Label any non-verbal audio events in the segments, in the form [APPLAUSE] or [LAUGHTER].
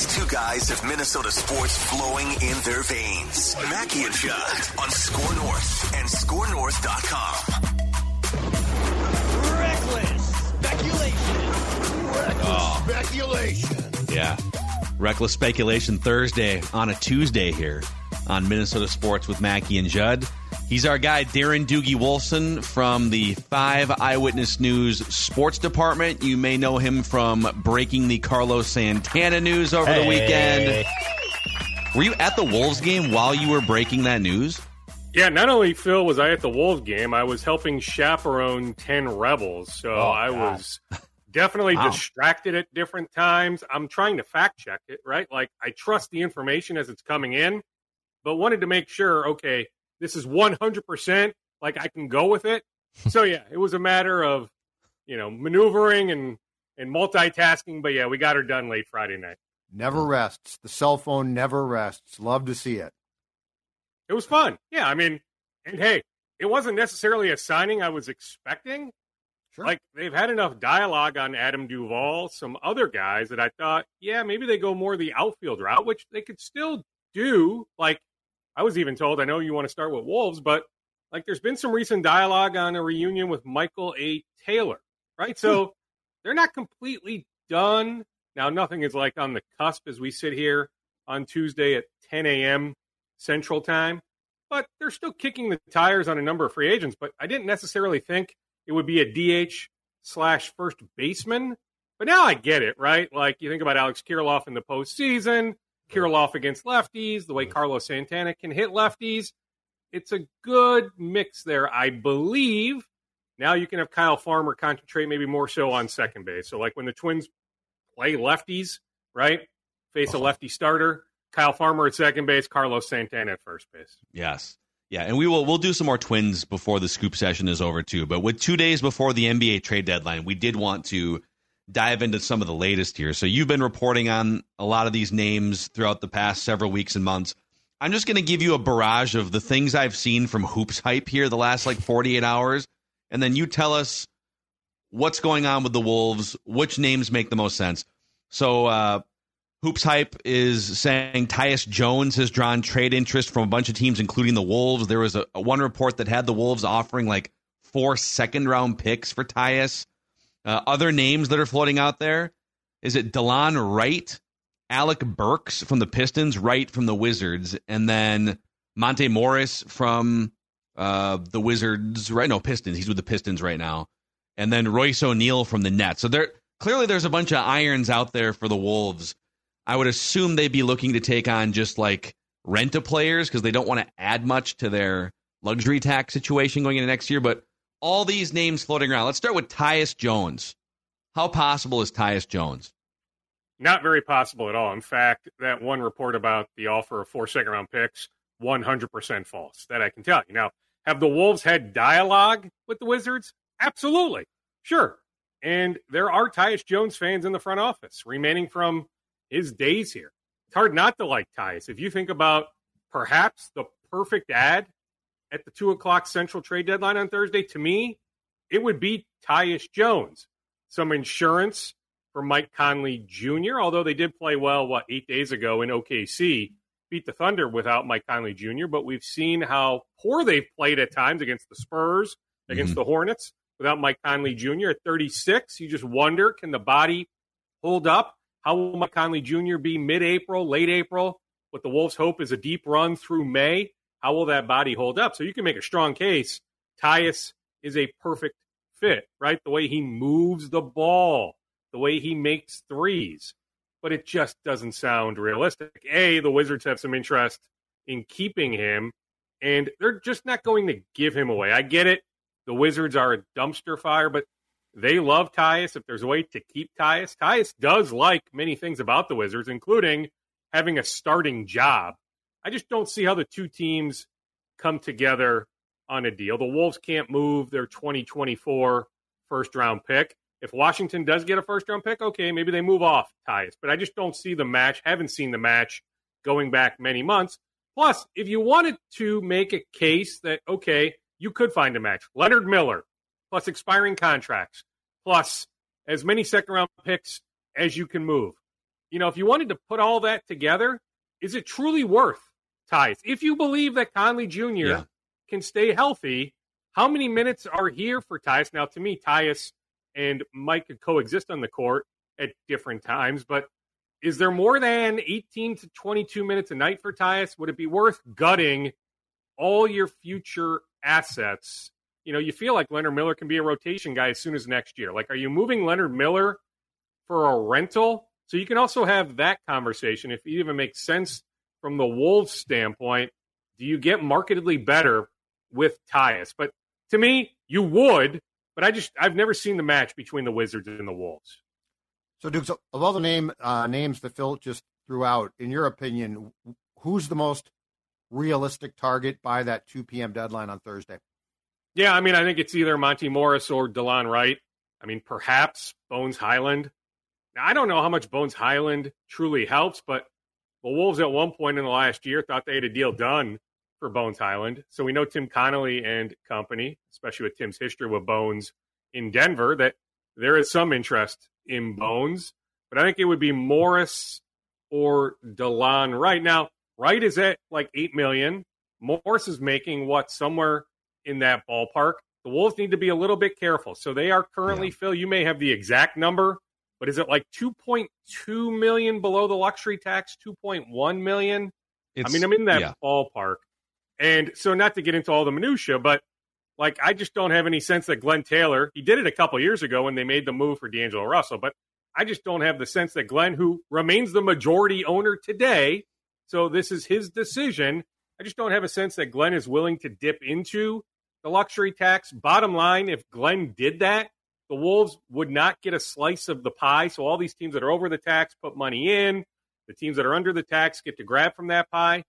These two guys have Minnesota sports flowing in their veins. Mackey and Judd on Score North and ScoreNorth.com. Reckless speculation. Oh. Speculation. Yeah. Reckless Speculation Thursday on a Tuesday here on Minnesota Sports with Mackey and Judd. He's our guy, Darren Doogie Wolfson from the 5 Eyewitness News Sports Department. You may know him from breaking the Carlos Santana news over the weekend. Were you at the Wolves game while you were breaking that news? Yeah, not only Phil was I at the Wolves game, I was helping chaperone 10 Rebels. So Oh, I God. was definitely [LAUGHS] Wow. distracted at different times. I'm trying to fact check it, right? Like I trust the information as it's coming in, but wanted to make sure, okay, this is 100% like I can go with it. [LAUGHS] so yeah, it was a matter of, you know, maneuvering and and multitasking, but yeah, we got her done late Friday night. Never rests. The cell phone never rests. Love to see it. It was fun. Yeah, I mean, and hey, it wasn't necessarily a signing I was expecting. Sure. Like they've had enough dialogue on Adam Duvall, some other guys that I thought, yeah, maybe they go more the outfield route, which they could still do. Like I was even told, I know you want to start with Wolves, but like there's been some recent dialogue on a reunion with Michael A. Taylor, right? So hmm. they're not completely done. Now nothing is like on the cusp as we sit here on Tuesday at 10 a.m. Central Time, but they're still kicking the tires on a number of free agents. But I didn't necessarily think it would be a DH slash first baseman. But now I get it, right? Like you think about Alex Kirilloff in the postseason, Kirilloff against lefties, the way Carlos Santana can hit lefties. It's a good mix there, I believe. Now you can have Kyle Farmer concentrate maybe more so on second base. So like when the Twins play lefties, right? Face a uh-huh. lefty starter, Kyle Farmer at second base, Carlos Santana at first base. Yes. Yeah, and we will we'll do some more twins before the scoop session is over too. But with two days before the NBA trade deadline, we did want to dive into some of the latest here. So you've been reporting on a lot of these names throughout the past several weeks and months. I'm just going to give you a barrage of the things I've seen from hoops hype here the last like 48 hours, and then you tell us what's going on with the Wolves, which names make the most sense. So uh, Hoops Hype is saying Tyus Jones has drawn trade interest from a bunch of teams, including the Wolves. There was a, a one report that had the Wolves offering like four second round picks for Tyus. Uh, other names that are floating out there is it Delon Wright, Alec Burks from the Pistons, Wright from the Wizards, and then Monte Morris from uh, the Wizards. Right, no Pistons. He's with the Pistons right now, and then Royce O'Neale from the Nets. So there clearly there's a bunch of irons out there for the Wolves. I would assume they'd be looking to take on just like rent a players because they don't want to add much to their luxury tax situation going into next year. But all these names floating around. Let's start with Tyus Jones. How possible is Tyus Jones? Not very possible at all. In fact, that one report about the offer of four second round picks, 100% false. That I can tell you. Now, have the Wolves had dialogue with the Wizards? Absolutely. Sure. And there are Tyus Jones fans in the front office remaining from his days here. It's hard not to like Tyus. If you think about perhaps the perfect ad at the two o'clock central trade deadline on Thursday, to me, it would be Tyus Jones. Some insurance for Mike Conley Jr., although they did play well, what, eight days ago in OKC, beat the Thunder without Mike Conley Jr., but we've seen how poor they've played at times against the Spurs, against Mhm. the Hornets without Mike Conley Jr. at 36. You just wonder can the body hold up? How will Mike Conley Jr. be mid April, late April? What the Wolves hope is a deep run through May. How will that body hold up? So you can make a strong case. Tyus is a perfect fit, right? The way he moves the ball, the way he makes threes, but it just doesn't sound realistic. A, the Wizards have some interest in keeping him, and they're just not going to give him away. I get it. The Wizards are a dumpster fire, but they love Tyus. If there's a way to keep Tyus, Tyus does like many things about the Wizards, including having a starting job. I just don't see how the two teams come together on a deal. The Wolves can't move their 2024 first round pick. If Washington does get a first round pick, okay, maybe they move off Tyus. But I just don't see the match, haven't seen the match going back many months. Plus, if you wanted to make a case that, okay, you could find a match, Leonard Miller, plus expiring contracts, plus as many second round picks as you can move. You know, if you wanted to put all that together, is it truly worth Tyus? If you believe that Conley Jr. Yeah. can stay healthy, how many minutes are here for Tyus? Now, to me, Tyus and Mike could coexist on the court at different times, but is there more than 18 to 22 minutes a night for Tyus? Would it be worth gutting all your future assets you know, you feel like Leonard Miller can be a rotation guy as soon as next year. Like, are you moving Leonard Miller for a rental? So you can also have that conversation if it even makes sense from the Wolves standpoint. Do you get markedly better with Tyus? But to me, you would. But I just I've never seen the match between the Wizards and the Wolves. So, Duke, so of all the name uh, names that Phil just threw out, in your opinion, who's the most realistic target by that 2 p.m. deadline on Thursday? Yeah, I mean, I think it's either Monte Morris or Delon Wright. I mean, perhaps Bones Hyland. Now, I don't know how much Bones Hyland truly helps, but the Wolves at one point in the last year thought they had a deal done for Bones Hyland. So we know Tim Connolly and company, especially with Tim's history with Bones in Denver, that there is some interest in Bones. But I think it would be Morris or Delon Wright. Now, Wright is at like eight million. Morris is making what somewhere in that ballpark. The Wolves need to be a little bit careful. So they are currently, yeah. Phil, you may have the exact number, but is it like 2.2 million below the luxury tax, 2.1 million? It's, I mean, I'm in that yeah. ballpark. And so not to get into all the minutia, but like I just don't have any sense that Glenn Taylor, he did it a couple years ago when they made the move for D'Angelo Russell, but I just don't have the sense that Glenn, who remains the majority owner today, so this is his decision. I just don't have a sense that Glenn is willing to dip into the luxury tax. Bottom line, if Glenn did that, the Wolves would not get a slice of the pie. So all these teams that are over the tax put money in. The teams that are under the tax get to grab from that pie.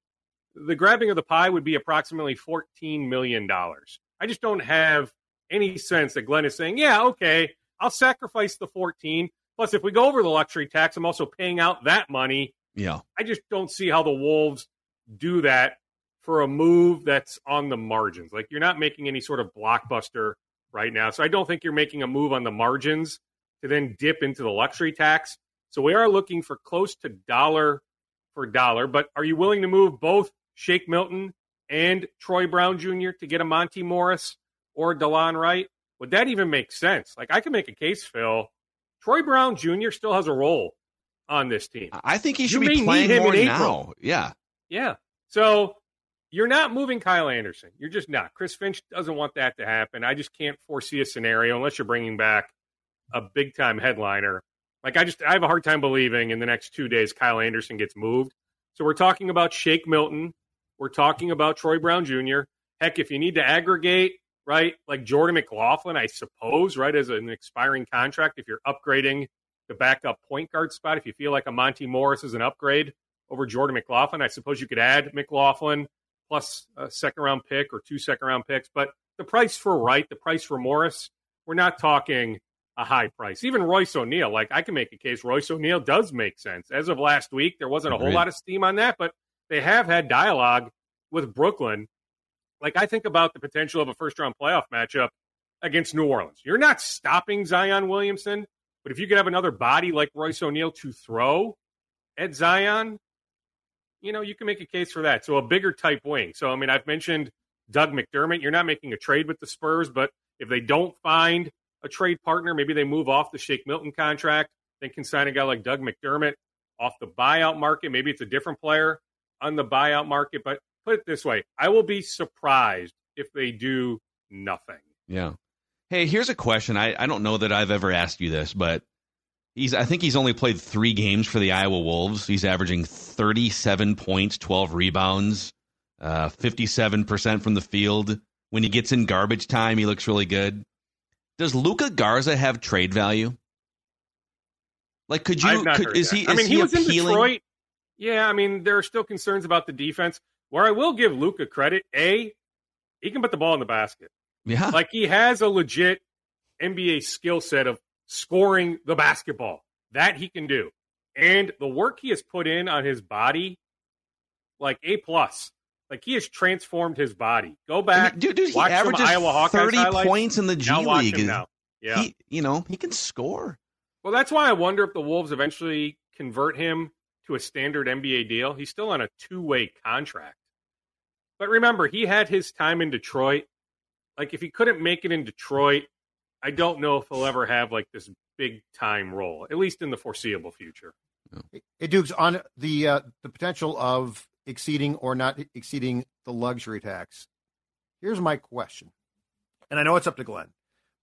The grabbing of the pie would be approximately $14 million. I just don't have any sense that Glenn is saying, yeah, okay, I'll sacrifice the 14. Plus, if we go over the luxury tax, I'm also paying out that money. Yeah. I just don't see how the Wolves do that for a move that's on the margins. Like you're not making any sort of blockbuster right now. So I don't think you're making a move on the margins to then dip into the luxury tax. So we are looking for close to dollar for dollar. But are you willing to move both Shake Milton and Troy Brown Jr. to get a Monte Morris or Delon Wright? Would that even make sense? Like I can make a case, Phil. Troy Brown Jr. still has a role on this team. I think he should you be playing more now. Yeah. Yeah. So you're not moving Kyle Anderson. You're just not. Chris Finch doesn't want that to happen. I just can't foresee a scenario unless you're bringing back a big time headliner. Like I just I have a hard time believing in the next two days Kyle Anderson gets moved. So we're talking about Shake Milton. We're talking about Troy Brown Jr. Heck, if you need to aggregate, right, like Jordan McLaughlin, I suppose, right, as an expiring contract, if you're upgrading the backup point guard spot, if you feel like a Monte Morris is an upgrade over Jordan McLaughlin, I suppose you could add McLaughlin plus a second round pick or two second round picks. But the price for Wright, the price for Morris, we're not talking a high price. Even Royce O'Neale, like I can make a case, Royce O'Neale does make sense. As of last week, there wasn't a whole lot of steam on that, but they have had dialogue with Brooklyn. Like I think about the potential of a first round playoff matchup against New Orleans. You're not stopping Zion Williamson, but if you could have another body like Royce O'Neale to throw at Zion, you know, you can make a case for that. So a bigger type wing. So I mean, I've mentioned Doug McDermott. You're not making a trade with the Spurs, but if they don't find a trade partner, maybe they move off the Shake Milton contract, then can sign a guy like Doug McDermott off the buyout market. Maybe it's a different player on the buyout market. But put it this way, I will be surprised if they do nothing. Yeah. Hey, here's a question. I, I don't know that I've ever asked you this, but He's I think he's only played three games for the Iowa Wolves. He's averaging 37 points, 12 rebounds, uh, 57% from the field. When he gets in garbage time, he looks really good. Does Luka Garza have trade value? Like, could you? Could, is that. he? I is mean, he, was appealing? in Detroit. Yeah, I mean, there are still concerns about the defense. Where I will give Luka credit, a he can put the ball in the basket. Yeah, Like he has a legit NBA skill set of scoring the basketball. That he can do. And the work he has put in on his body, like A plus. Like he has transformed his body. Go back, dude, dude, he averages Iowa Hawkeyes thirty highlights. points in the G now League. now. Yeah. He, you know, he can score. Well, that's why I wonder if the Wolves eventually convert him to a standard NBA deal. He's still on a two way contract. But remember, he had his time in Detroit. Like, if he couldn't make it in Detroit, I don't know if he'll ever have like this big time role, at least in the foreseeable future. Hey, Dukes, on the uh, the potential of exceeding or not exceeding the luxury tax. Here's my question, and I know it's up to Glenn,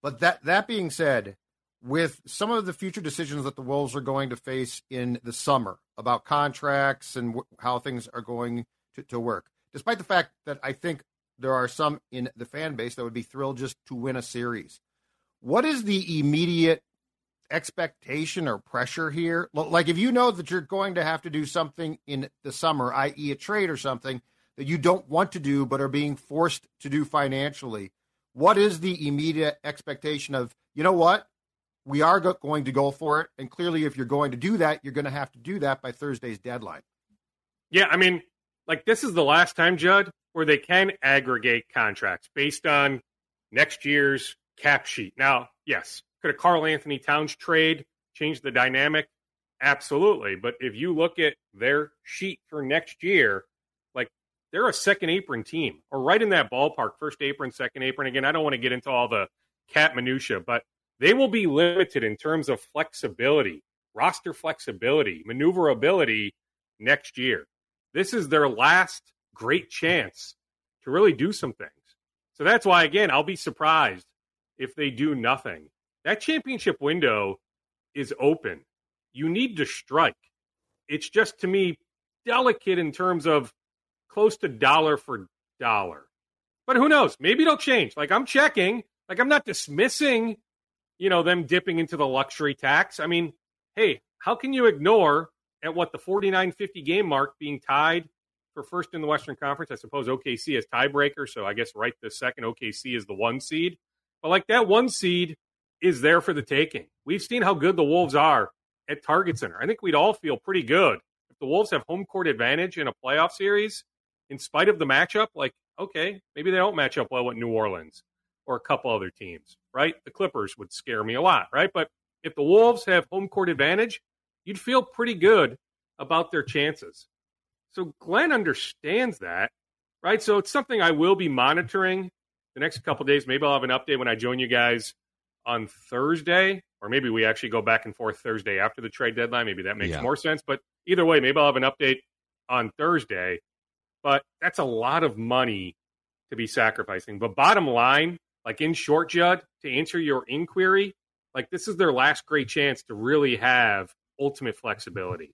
but that that being said, with some of the future decisions that the Wolves are going to face in the summer about contracts and how things are going to, to work, despite the fact that I think there are some in the fan base that would be thrilled just to win a series, what is the immediate expectation or pressure here? Like if you know that you're going to have to do something in the summer, i.e., a trade or something that you don't want to do but are being forced to do financially, what is the immediate expectation of, you know what? We are go- going to go for it. And clearly, if you're going to do that, you're going to have to do that by Thursday's deadline. Yeah, I mean, like this is the last time, Judd, where they can aggregate contracts based on next year's cap sheet. Now, yes, could a Karl-Anthony Towns trade change the dynamic? Absolutely. But if you look at their sheet for next year, like they're a second apron team or right in that ballpark, first apron, second apron. Again, I don't want to get into all the cap minutia, but they will be limited in terms of flexibility, roster flexibility, maneuverability next year. This is their last great chance to really do some things. So that's why, again, I'll be surprised if they do nothing. That championship window is open. You need to strike. It's just to me delicate in terms of close to dollar for dollar. But who knows? Maybe it'll change. Like I'm checking. Like I'm not dismissing, you know, them dipping into the luxury tax. I mean, hey, how can you ignore at what the 49-50 game mark being tied for first in the Western Conference? I suppose OKC is tiebreaker, so I guess right this second OKC is the one seed. But like that one seed is there for the taking. We've seen how good the Wolves are at Target Center. I think we'd all feel pretty good if the Wolves have home court advantage in a playoff series, in spite of the matchup. Like, okay, maybe they don't match up well with New Orleans or a couple other teams, right? The Clippers would scare me a lot, right? But if the Wolves have home court advantage, you'd feel pretty good about their chances. So Glenn understands that, right? So it's something I will be monitoring the next couple days. Maybe I'll have an update when I join you guys on Thursday, or maybe we actually go back and forth Thursday after the trade deadline. Maybe that makes Yeah. more sense. But either way, maybe I'll have an update on Thursday. But that's a lot of money to be sacrificing. But bottom line, like in short, Judd, to answer your inquiry, like this is their last great chance to really have ultimate flexibility.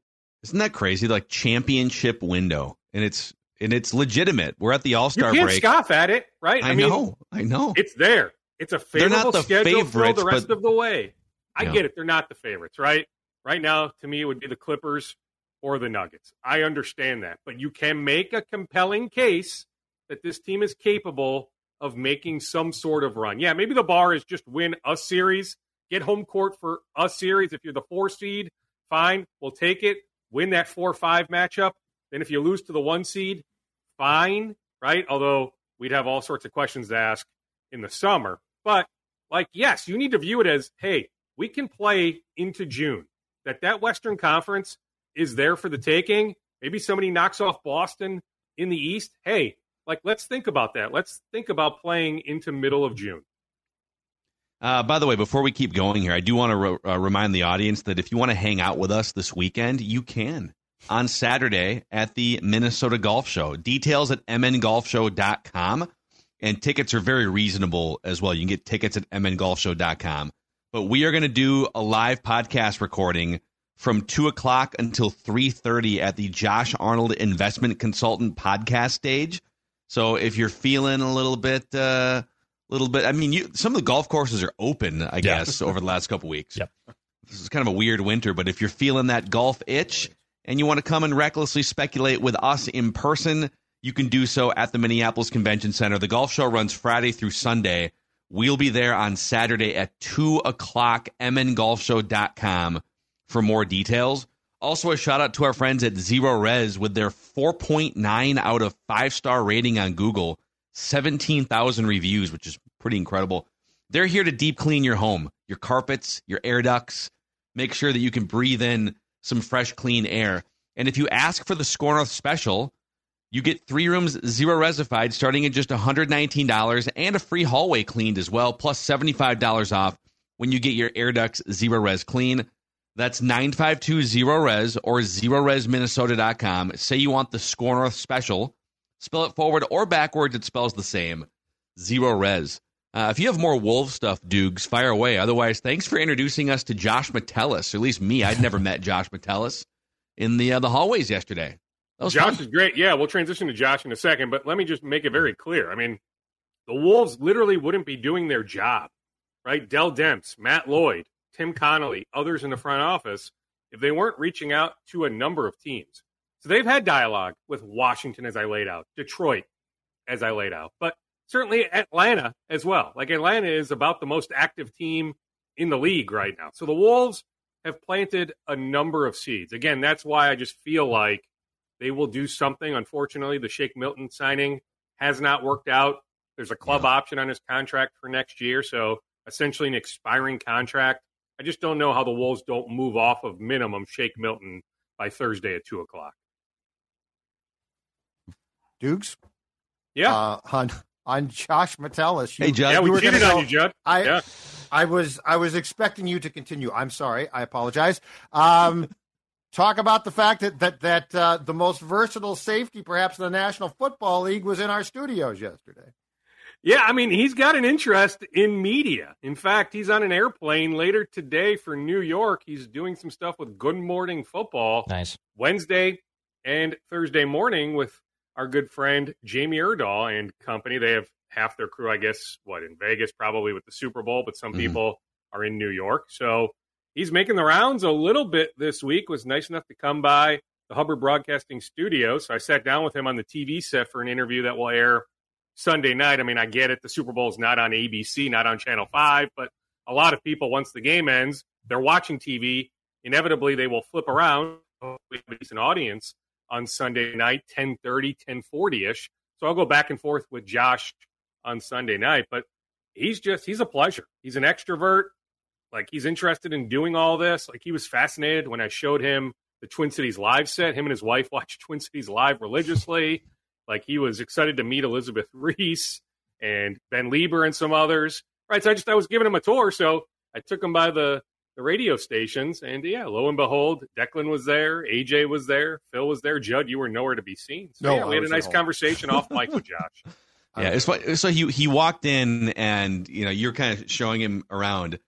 Isn't that crazy? Like championship window, and it's and it's legitimate. We're at the All You Star break. scoff at it, right? I, mean, know, I know. It's there. It's a They're not favorable the schedule for the rest but- of the way. I Yeah. get it. They're not the favorites, right? Right now, to me, it would be the Clippers or the Nuggets. I understand that. But you can make a compelling case that this team is capable of making some sort of run. Yeah, maybe the bar is just win a series, get home court for a series. If you're the four seed, fine, we'll take it. Win that four five matchup. Then if you lose to the one seed, fine, right? Although we'd have all sorts of questions to ask in the summer. But like, yes, you need to view it as, hey, we can play into June. That that Western Conference is there for the taking. Maybe somebody knocks off Boston in the East. Hey, like let's think about that. Let's think about playing into middle of June. Uh, by the way, before we keep going here, I do want to re- uh, remind the audience that if you want to hang out with us this weekend, you can on Saturday at the Minnesota Golf Show. Details at mngolfshow.com. And tickets are very reasonable as well. You can get tickets at mngolfshow.com. But we are going to do a live podcast recording from 2 o'clock until 3.30 at the Josh Arnold Investment Consultant podcast stage. So if you're feeling a little bit... Uh, little bit. I mean, you, some of the golf courses are open, I guess, over the last couple weeks. Yep. This is kind of a weird winter, but if you're feeling that golf itch and you want to come and recklessly speculate with us in person, you can do so at the Minneapolis Convention Center. The golf show runs Friday through Sunday. We'll be there on Saturday at 2 o'clock, mngolfshow.com for more details. Also, a shout out to our friends at Zerorez with their 4.9 out of 5 star rating on Google. 17,000 reviews, which is pretty incredible. They're here to deep clean your home, your carpets, your air ducts, make sure that you can breathe in some fresh, clean air. And if you ask for the Score North special, you get three rooms zero resified starting at just $119 and a free hallway cleaned as well, plus $75 off when you get your air ducts Zerorez clean. That's 952 Zerorez or zerorezminnesota.com. Say you want the Score North special Spell it forward or backwards, it spells the same. Zerorez. Uh, if you have more wolf stuff, Dukes, fire away. Otherwise, thanks for introducing us to Josh Metellus. Or at least me, I'd never [LAUGHS] met Josh Metellus in the uh, the hallways yesterday. Josh fun. is great. Yeah, we'll transition to Josh in a second, but let me just make it very clear. I mean, the Wolves literally wouldn't be doing their job, right? Dell Demps, Matt Lloyd, Tim Connolly, others in the front office, if they weren't reaching out to a number of teams. So they've had dialogue with Washington, as I laid out, Detroit, as I laid out, but certainly Atlanta as well. Like Atlanta is about the most active team in the league right now. So the Wolves have planted a number of seeds. Again, that's why I just feel like they will do something. Unfortunately, the Shake Milton signing has not worked out. There's a club yeah. option on his contract for next year. So essentially an expiring contract. I just don't know how the Wolves don't move off of minimum Shake Milton by Thursday at two o'clock. Dukes. Yeah. Uh, on on Josh Metellus. You, hey, Judd. Yeah, we you cheated on you, Judd. I, yeah. I was I was expecting you to continue. I'm sorry. I apologize. Um, [LAUGHS] talk about the fact that that that uh, the most versatile safety, perhaps in the National Football League, was in our studios yesterday. Yeah, I mean, he's got an interest in media. In fact, he's on an airplane later today for New York. He's doing some stuff with Good Morning Football. Nice. Wednesday and Thursday morning with our good friend Jamie Erdahl and company. They have half their crew, I guess, what in Vegas, probably with the Super Bowl, but some mm-hmm. people are in New York. So he's making the rounds a little bit this week. Was nice enough to come by the Hubbard Broadcasting Studio. So I sat down with him on the TV set for an interview that will air Sunday night. I mean, I get it. The Super Bowl is not on ABC, not on Channel 5, but a lot of people, once the game ends, they're watching TV. Inevitably, they will flip around. We have a decent audience on Sunday night, 1030, 1040-ish. So I'll go back and forth with Josh on Sunday night. But he's just, he's a pleasure. He's an extrovert. Like he's interested in doing all this. Like he was fascinated when I showed him the Twin Cities live set. Him and his wife [LAUGHS] watch Twin Cities live religiously. Like he was excited to meet Elizabeth [LAUGHS] Ries and Ben Leber and some others. Right. So I just I was giving him a tour. So I took him by the the radio stations. And yeah, lo and behold, Declan was there, AJ was there, Phil was there, Judd, you were nowhere to be seen. So no, yeah, we had a nice conversation off mic with [LAUGHS] Josh. Yeah, it's funny. So he he walked in, and you know, you're kind of showing him around,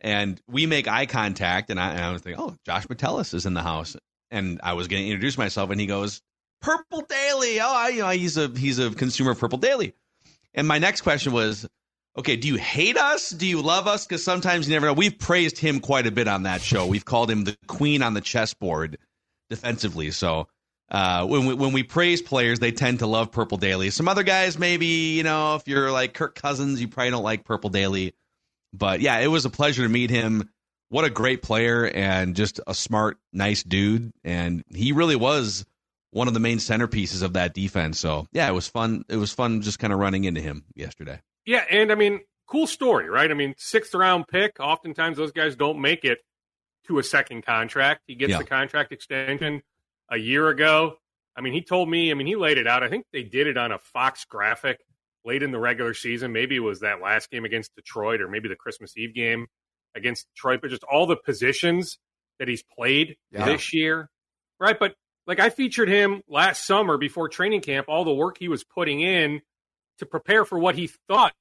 and we make eye contact, and I, and I was thinking, oh, Josh Metellus is in the house, and I was going to introduce myself, and he goes, Purple Daily. Oh, I, you know, he's a he's a consumer of Purple Daily, and my next question was, okay, do you hate us? Do you love us? Because sometimes you never know. We've praised him quite a bit on that show. We've called him the queen on the chessboard defensively. So uh, when we, when we praise players, they tend to love Purple Daily. Some other guys, maybe you know, if you're like Kirk Cousins, you probably don't like Purple Daily. But yeah, it was a pleasure to meet him. What a great player and just a smart, nice dude. And he really was one of the main centerpieces of that defense. So yeah, it was fun. It was fun just kind of running into him yesterday. Yeah, and I mean, cool story, right? I mean, sixth round pick. Oftentimes, those guys don't make it to a second contract. He gets yeah. the contract extension a year ago. I mean, he told me. I mean, he laid it out. I think they did it on a Fox graphic. late in the regular season. Maybe it was that last game against Detroit or maybe the Christmas Eve game against Detroit, but just all the positions that he's played Yeah. this year. Right. But like I featured him last summer before training camp, all the work he was putting in to prepare for what he thought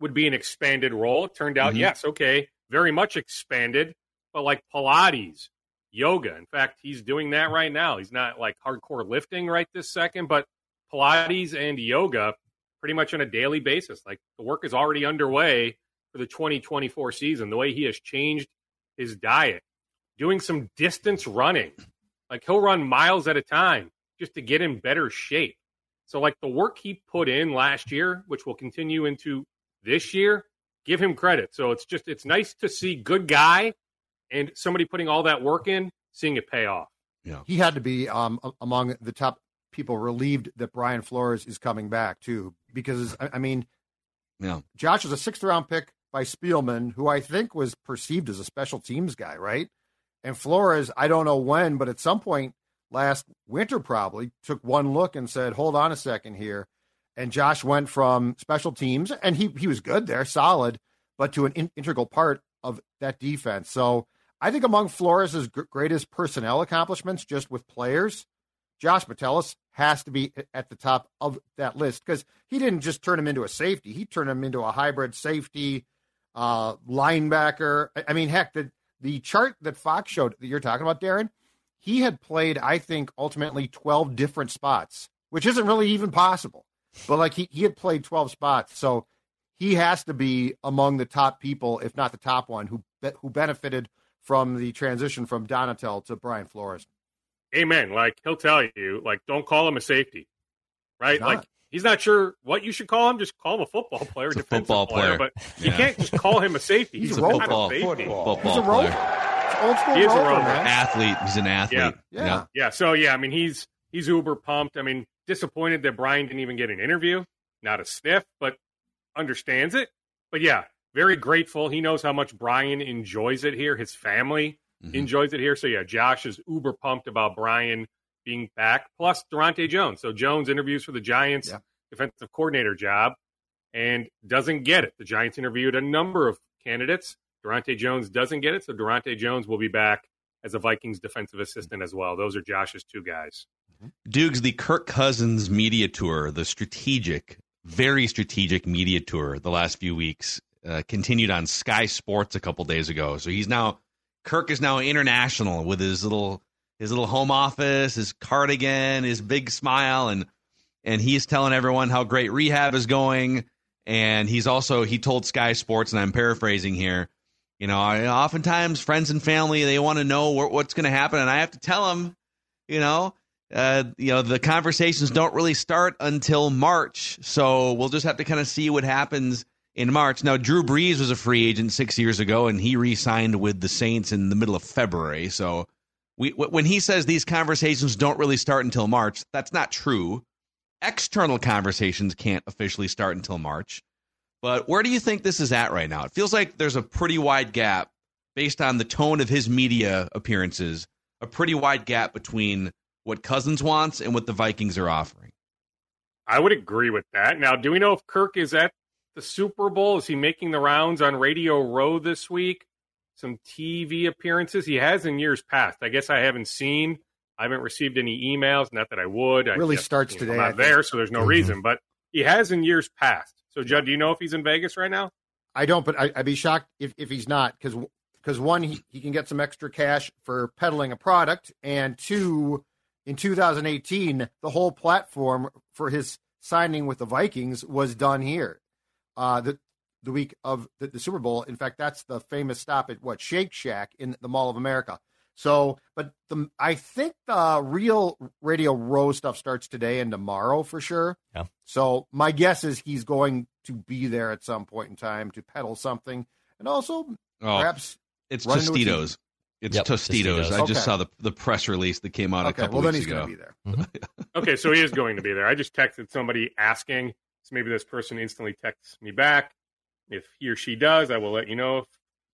would be an expanded role. It turned out, Mhm. yes, okay, very much expanded, but like Pilates, yoga. In fact, he's doing that right now. He's not like hardcore lifting right this second, but Pilates and yoga pretty much on a daily basis. Like the work is already underway for the 2024 season. The way he has changed his diet, doing some distance running. Like he'll run miles at a time just to get in better shape. So like the work he put in last year, which will continue into this year, give him credit. So it's just it's nice to see good guy and somebody putting all that work in, seeing it pay off. Yeah, he had to be um, among the top people relieved that Brian Flores is coming back too, because I, I mean, Yeah. Josh was a sixth round pick by Spielman, who I think was perceived as a special teams guy, right? And Flores, I don't know when, but at some point last winter probably took one look and said, "Hold on a second here." And Josh went from special teams, and he he was good there, solid, but to an in- integral part of that defense. So I think among Flores' gr- greatest personnel accomplishments, just with players, Josh Metellus has to be at the top of that list because he didn't just turn him into a safety; he turned him into a hybrid safety, uh, linebacker. I- I mean, heck, the the chart that Fox showed that you're talking about, Darren, he had played, I think, ultimately 12 different spots, which isn't really even possible. But like he, he had played 12 spots, so he has to be among the top people, if not the top one, who who benefited from the transition from Donatell to Brian Flores. Amen. Like he'll tell you, like don't call him a safety, right? He's. Like he's not sure what you should call him. Just call him a football player, He's a defensive football player. But you can't just call him a safety. He's He's, a not football- safety. Football He's a rope. player. It's old school He is a roper, roper. man. Athlete. He's an athlete. Yeah. Yeah. So yeah, I mean he's he's uber pumped. I mean disappointed that Brian didn't even get an interview, not a sniff, but understands it. But yeah, very grateful. He knows how much Brian enjoys it here. His family Mhm. enjoys it here. So yeah, Josh is uber pumped about Brian being back. Plus Daronte Jones. So Jones interviews for the Giants Yeah. defensive coordinator job and doesn't get it. The Giants interviewed a number of candidates. Daronte Jones doesn't get it, so Daronte Jones will be back as a Vikings defensive assistant as well. Those are Josh's two guys. Dukes, the Kirk Cousins media tour, the strategic, very strategic media tour the last few weeks, uh, continued on Sky Sports a couple days ago. So he's now Kirk is now international with his little his little home office, his cardigan, his big smile, and and he's telling everyone how great rehab is going. And he's also he told Sky Sports, and I'm paraphrasing here. You know, I- oftentimes friends and family they want to know what, what's going to happen, and I have to tell them, you know, uh, you know, the conversations don't really start until March. So we'll just have to kind of see what happens in March. Now, Drew Brees was a free agent six years ago, and he re signed with the Saints in the middle of February. So we, when he says these conversations don't really start until March, that's not true. External conversations can't officially start until March. But where do you think this is at right now? It feels like there's a pretty wide gap based on the tone of his media appearances, a pretty wide gap between what Cousins wants and what the Vikings are offering. I would agree with that. Now, do we know if Kirk is at the Super Bowl? Is he making the rounds on Radio Row this week? Some TV appearances he has in years past. I guess I haven't seen. I haven't received any emails. Not that I would. I Really guess, starts you know, today, I'm not think. there, so there's no Mhm. reason. But he has in years past. So, Judd, do you know if he's in Vegas right now? I don't, but I, I'd be shocked if, if he's not because because one he, he can get some extra cash for peddling a product, and two, in 2018 the whole platform for his signing with the Vikings was done here, uh, the the week of the, the Super Bowl. In fact, that's the famous stop at what Shake Shack in the Mall of America. So, but the I think the real Radio Row stuff starts today and tomorrow for sure. Yeah. So my guess is he's going to be there at some point in time to peddle something, and also Oh, perhaps. it's run into a team. Tostitos. It's Yep, Tostitos. Tostitos. I just Okay. saw the the press release that came out a Okay, couple well then weeks he's ago. going to be there. Mm-hmm. [LAUGHS] Okay, so he is going to be there. I just texted somebody asking, so maybe this person instantly texts me back. If he or she does, I will let you know. If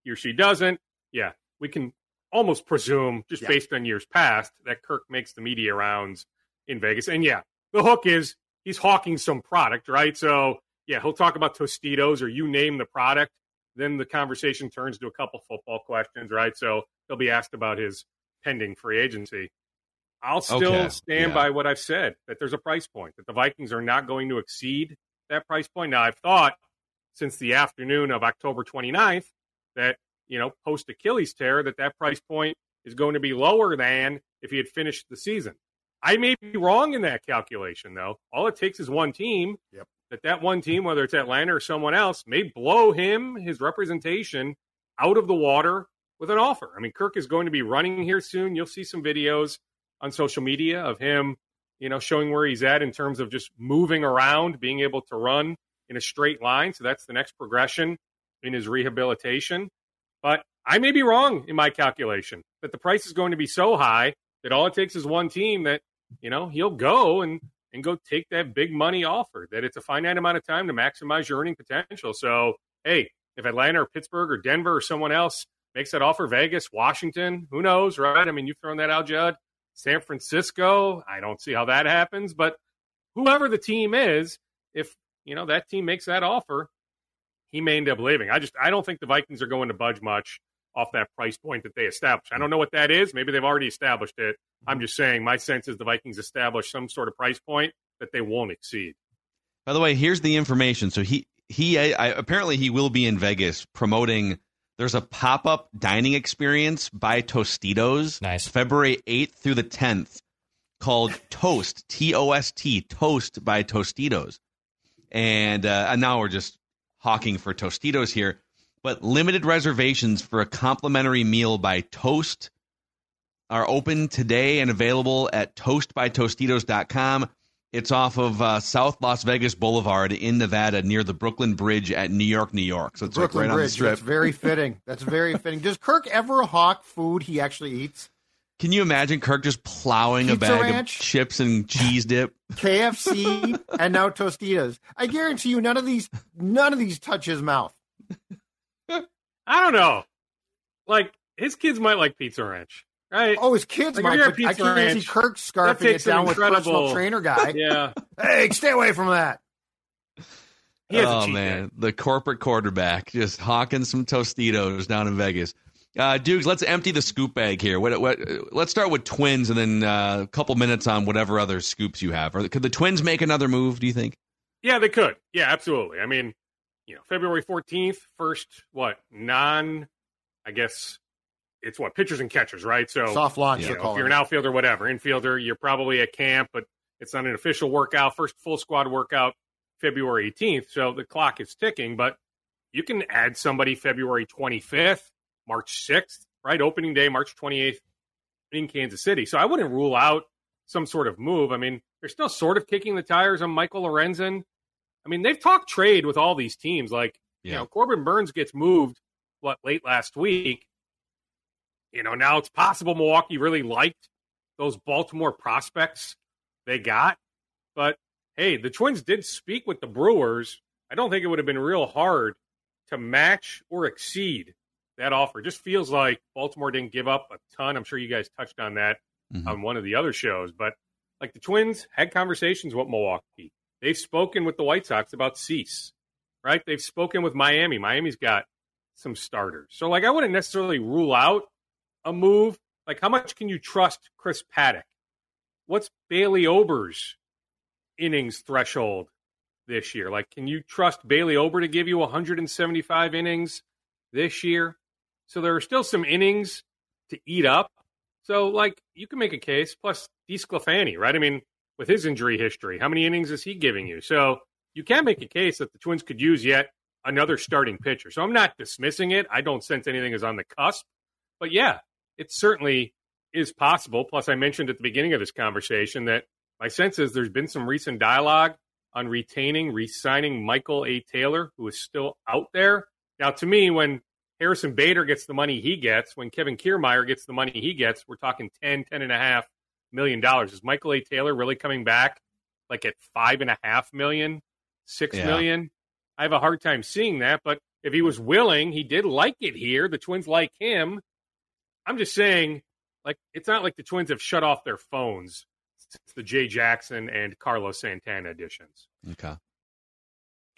he or she doesn't, yeah, we can almost presume, just Yeah. based on years past, that Kirk makes the media rounds in Vegas. And yeah, the hook is he's hawking some product, right? So yeah, he'll talk about Tostitos or you name the product. Then the conversation turns to a couple football questions, right? So he'll be asked about his pending free agency. I'll still Okay, stand yeah. by what I've said that there's a price point, that the Vikings are not going to exceed that price point. Now, I've thought since the afternoon of October 29th that, you know, post Achilles tear, that that price point is going to be lower than if he had finished the season. I may be wrong in that calculation, though. All it takes is one team. Yep. That that one team, whether it's Atlanta or someone else, may blow him, his representation, out of the water with an offer. I mean, Kirk is going to be running here soon. You'll see some videos on social media of him, you know, showing where he's at in terms of just moving around, being able to run in a straight line. So that's the next progression in his rehabilitation. But I may be wrong in my calculation that the price is going to be so high that all it takes is one team that, you know, he'll go and and go take that big money offer, that it's a finite amount of time to maximize your earning potential. So, hey, if Atlanta or Pittsburgh or Denver or someone else makes that offer, Vegas, Washington, who knows, right? I mean, you've thrown that out, Judd. San Francisco, I don't see how that happens, but whoever the team is, if, you know, that team makes that offer, he may end up leaving. I just, I don't think the Vikings are going to budge much off that price point that they established. I don't know what that is. Maybe they've already established it. I'm just saying my sense is the Vikings established some sort of price point that they won't exceed. By the way, here's the information. So he he I, I- apparently he will be in Vegas promoting. There's a pop up dining experience by Tostitos. Nice. February 8th through the 10th, called Toast T O S T Toast by Tostitos, and uh, and now we're just hawking for Tostitos here. But limited reservations for a complimentary meal by Toast are open today and available at toastbytostitos.com. It's off of uh, South Las Vegas Boulevard in Nevada near the Brooklyn Bridge at New York, New York. So it's like Brooklyn right on the Bridge. strip. That's very [LAUGHS] fitting. That's very fitting. Does Kirk ever hawk food he actually eats? Can you imagine Kirk just plowing a bag Ranch? of chips and cheese dip? [LAUGHS] KFC and now Tostitos. I guarantee you, none of these, none of these touch his mouth. I don't know. Like his kids might like Pizza Ranch, right? Oh, his kids Like, might. if you're at But I Pizza can't Ranch, see Kirk that scarfing it takes some down with personal incredible- trainer guy. [LAUGHS] Yeah. Hey, stay away from that. He has oh cheat man, day. the corporate quarterback just hawking some Tostitos down in Vegas. Uh, Dukes, let's empty the scoop bag here. What, what, let's start with Twins, and then uh, a couple minutes on whatever other scoops you have. Or could the Twins make another move? Do you think? Yeah, they could. Yeah, absolutely. I mean, you know, February 14th, first, what, non, I guess it's what, pitchers and catchers, right? So, Soft launch. you know, if you're an it. outfielder, whatever, infielder, you're probably at camp, but it's not an official workout. First full squad workout, February 18th. So the clock is ticking, but you can add somebody February 25th, March 6th, right? Opening day, March 28th in Kansas City. So I wouldn't rule out some sort of move. I mean, they're still sort of kicking the tires on Michael Lorenzen. I mean, they've talked trade with all these teams. Like, you know, Corbin Burnes gets moved, what, late last week. You know, now it's possible Milwaukee really liked those Baltimore prospects they got. But hey, the Twins did speak with the Brewers. I don't think it would have been real hard to match or exceed that offer. It just feels like Baltimore didn't give up a ton. I'm sure you guys touched on that Mhm. on one of the other shows, but like the Twins had conversations with Milwaukee. They've spoken with the White Sox about Cease, right? They've spoken with Miami. Miami's got some starters. So like I wouldn't necessarily rule out a move. Like how much can you trust Chris Paddack? What's Bailey Ober's innings threshold this year? Like can you trust Bailey Ober to give you 175 innings this year? So there are still some innings to eat up. So, like, you can make a case. Plus, DeSclafani, right? I mean, with his injury history, how many innings is he giving you? So, you can make a case that the Twins could use yet another starting pitcher. So, I'm not dismissing it. I don't sense anything is on the cusp. But yeah, it certainly is possible. Plus, I mentioned at the beginning of this conversation that my sense is there's been some recent dialogue on retaining, re signing Michael A. Taylor, who is still out there. Now, to me, when Harrison Bader gets the money he gets, when Kevin Kiermaier gets the money he gets, we're talking 10, 10 and a half million dollars. Is Michael A. Taylor really coming back like at five and a half million, six Yeah. million? I have a hard time seeing that, but if he was willing, he did like it here. The Twins like him. I'm just saying, like, it's not like the Twins have shut off their phones since the Jay Jackson and Carlos Santana editions. Okay.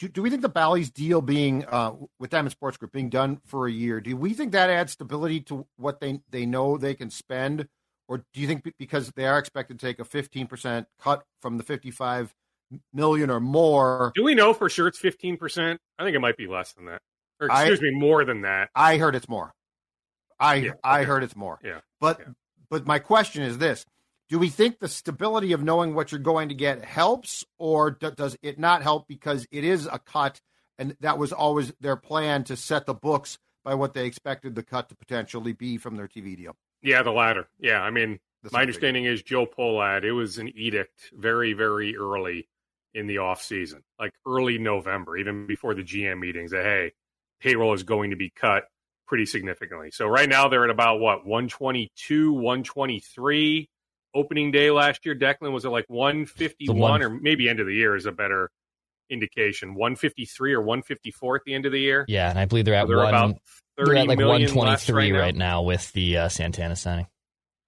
Do, do we think the Bally's deal being uh, with Diamond Sports Group being done for a year? Do we think that adds stability to what they they know they can spend, or do you think because they are expected to take a fifteen percent cut from the fifty five million or more? Do we know for sure it's fifteen percent? I think it might be less than that, or I- excuse me, more than that. I heard it's more. I Yeah, I okay. heard it's more. Yeah, But yeah. but my question is this: Do we think the stability of knowing what you're going to get helps, or do, does it not help because it is a cut, and that was always their plan to set the books by what they expected the cut to potentially be from their TV deal? Yeah, the latter. Yeah, I mean, That's my understanding is Joe Pohlad. It was an edict very, very early in the off season, like early November, even before the GM meetings. That hey, payroll is going to be cut pretty significantly. So right now they're at about what 122, 123. Opening day last year, Declan was at like 151, one- or maybe end of the year is a better indication. 153 or 154 at the end of the year. Yeah, and I believe they're at So they're one. about They're at like million one twenty less three right now. now with the uh, Santana signing.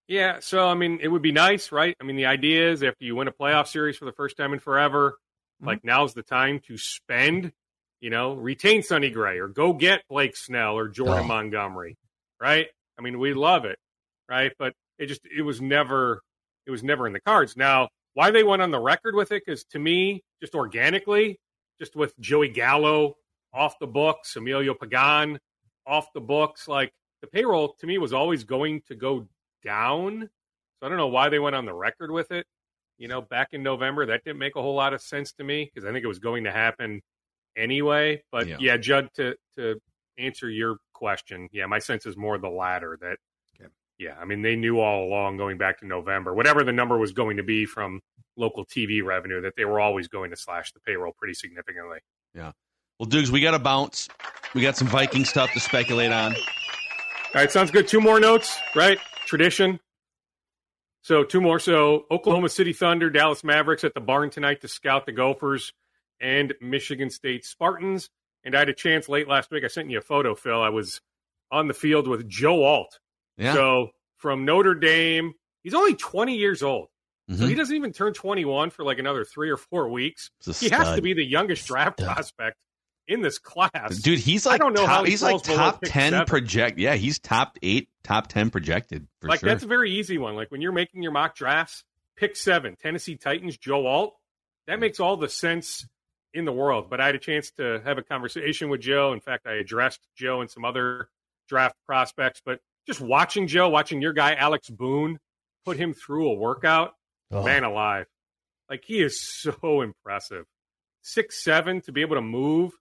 Yeah, so I mean, it would be nice, right? I mean, the idea is after you win a playoff series for the first time in forever, Mhm. like now's the time to spend, you know, retain Sonny Gray or go get Blake Snell or Jordan Oh. Montgomery, right? I mean, we love it, right? But it just it was never it was never in the cards. Now, why they went on the record with it? Because to me, just organically, just with Joey Gallo off the books, Emilio Pagan off the books, like the payroll to me was always going to go down. So I don't know why they went on the record with it. You know, back in November, that didn't make a whole lot of sense to me because I think it was going to happen anyway. But Yeah. yeah, Judd, to to answer your question, yeah, my sense is more the latter. That. Yeah, I mean they knew all along going back to November, whatever the number was going to be from local TV revenue, that they were always going to slash the payroll pretty significantly. Yeah. Well, Dukes, we got to bounce. We got some Viking stuff to speculate on. All right, sounds good. Two more notes, right? Tradition. So two more. So Oklahoma City Thunder, Dallas Mavericks at the barn tonight to scout the Gophers and Michigan State Spartans. And I had a chance late last week. I sent you a photo, Phil. I was on the field with Joe Alt. Yeah. So from Notre Dame, he's only 20 years old. So Mhm. he doesn't even turn 21 for like another three or four weeks. He has to be the youngest draft Stud. prospect in this class. Dude, he's like I don't know top, how he he's like top pick ten seven. project. Yeah, he's top eight, top ten projected for like sure. that's a very easy one. Like when you're making your mock drafts, pick seven, Tennessee Titans, Joe Alt. That makes all the sense in the world. But I had a chance to have a conversation with Joe. In fact, I addressed Joe and some other draft prospects. But just watching Joe, watching your guy Alex Boone put him through a workout, Oh, man alive. Like he is so [LAUGHS] impressive. Six seven to be able to move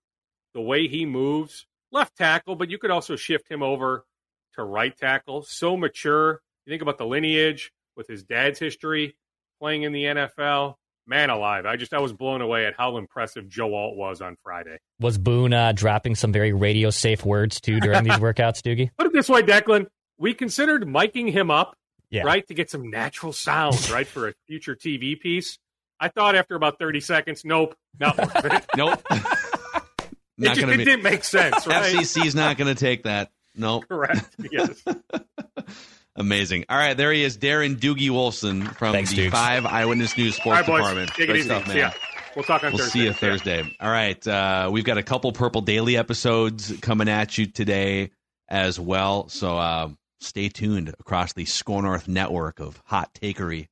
the way he moves, left tackle, but you could also shift him over to right tackle. So mature. You think about the lineage with his dad's history playing in the NFL. Man alive. I just I was blown away at how impressive Joe Alt was on Friday. Was Boone uh, dropping some very radio safe words too during these [LAUGHS] workouts, Doogie? Put it this way, Declan. We considered miking him up Yeah. right? To get some natural sounds, [LAUGHS] right, for a future TV piece. I thought after about 30 seconds, nope, not worth it. [LAUGHS] nope. it, just, gonna it be. didn't make sense, right? FCC's not going to take that. Nope. Correct. Yes. Amazing. All right, there he is, Darren Doogie Wolfson from Thanks, the Dukes. Five Eyewitness News All Sports right, boys. Department. Take it Great easy. stuff, See man. ya. We'll talk on We'll Thursday. see you Yeah. Thursday. All right. Uh, we've got a couple Purple Daily episodes coming at you today as well. So uh, stay tuned across the SKOR North network of hot takery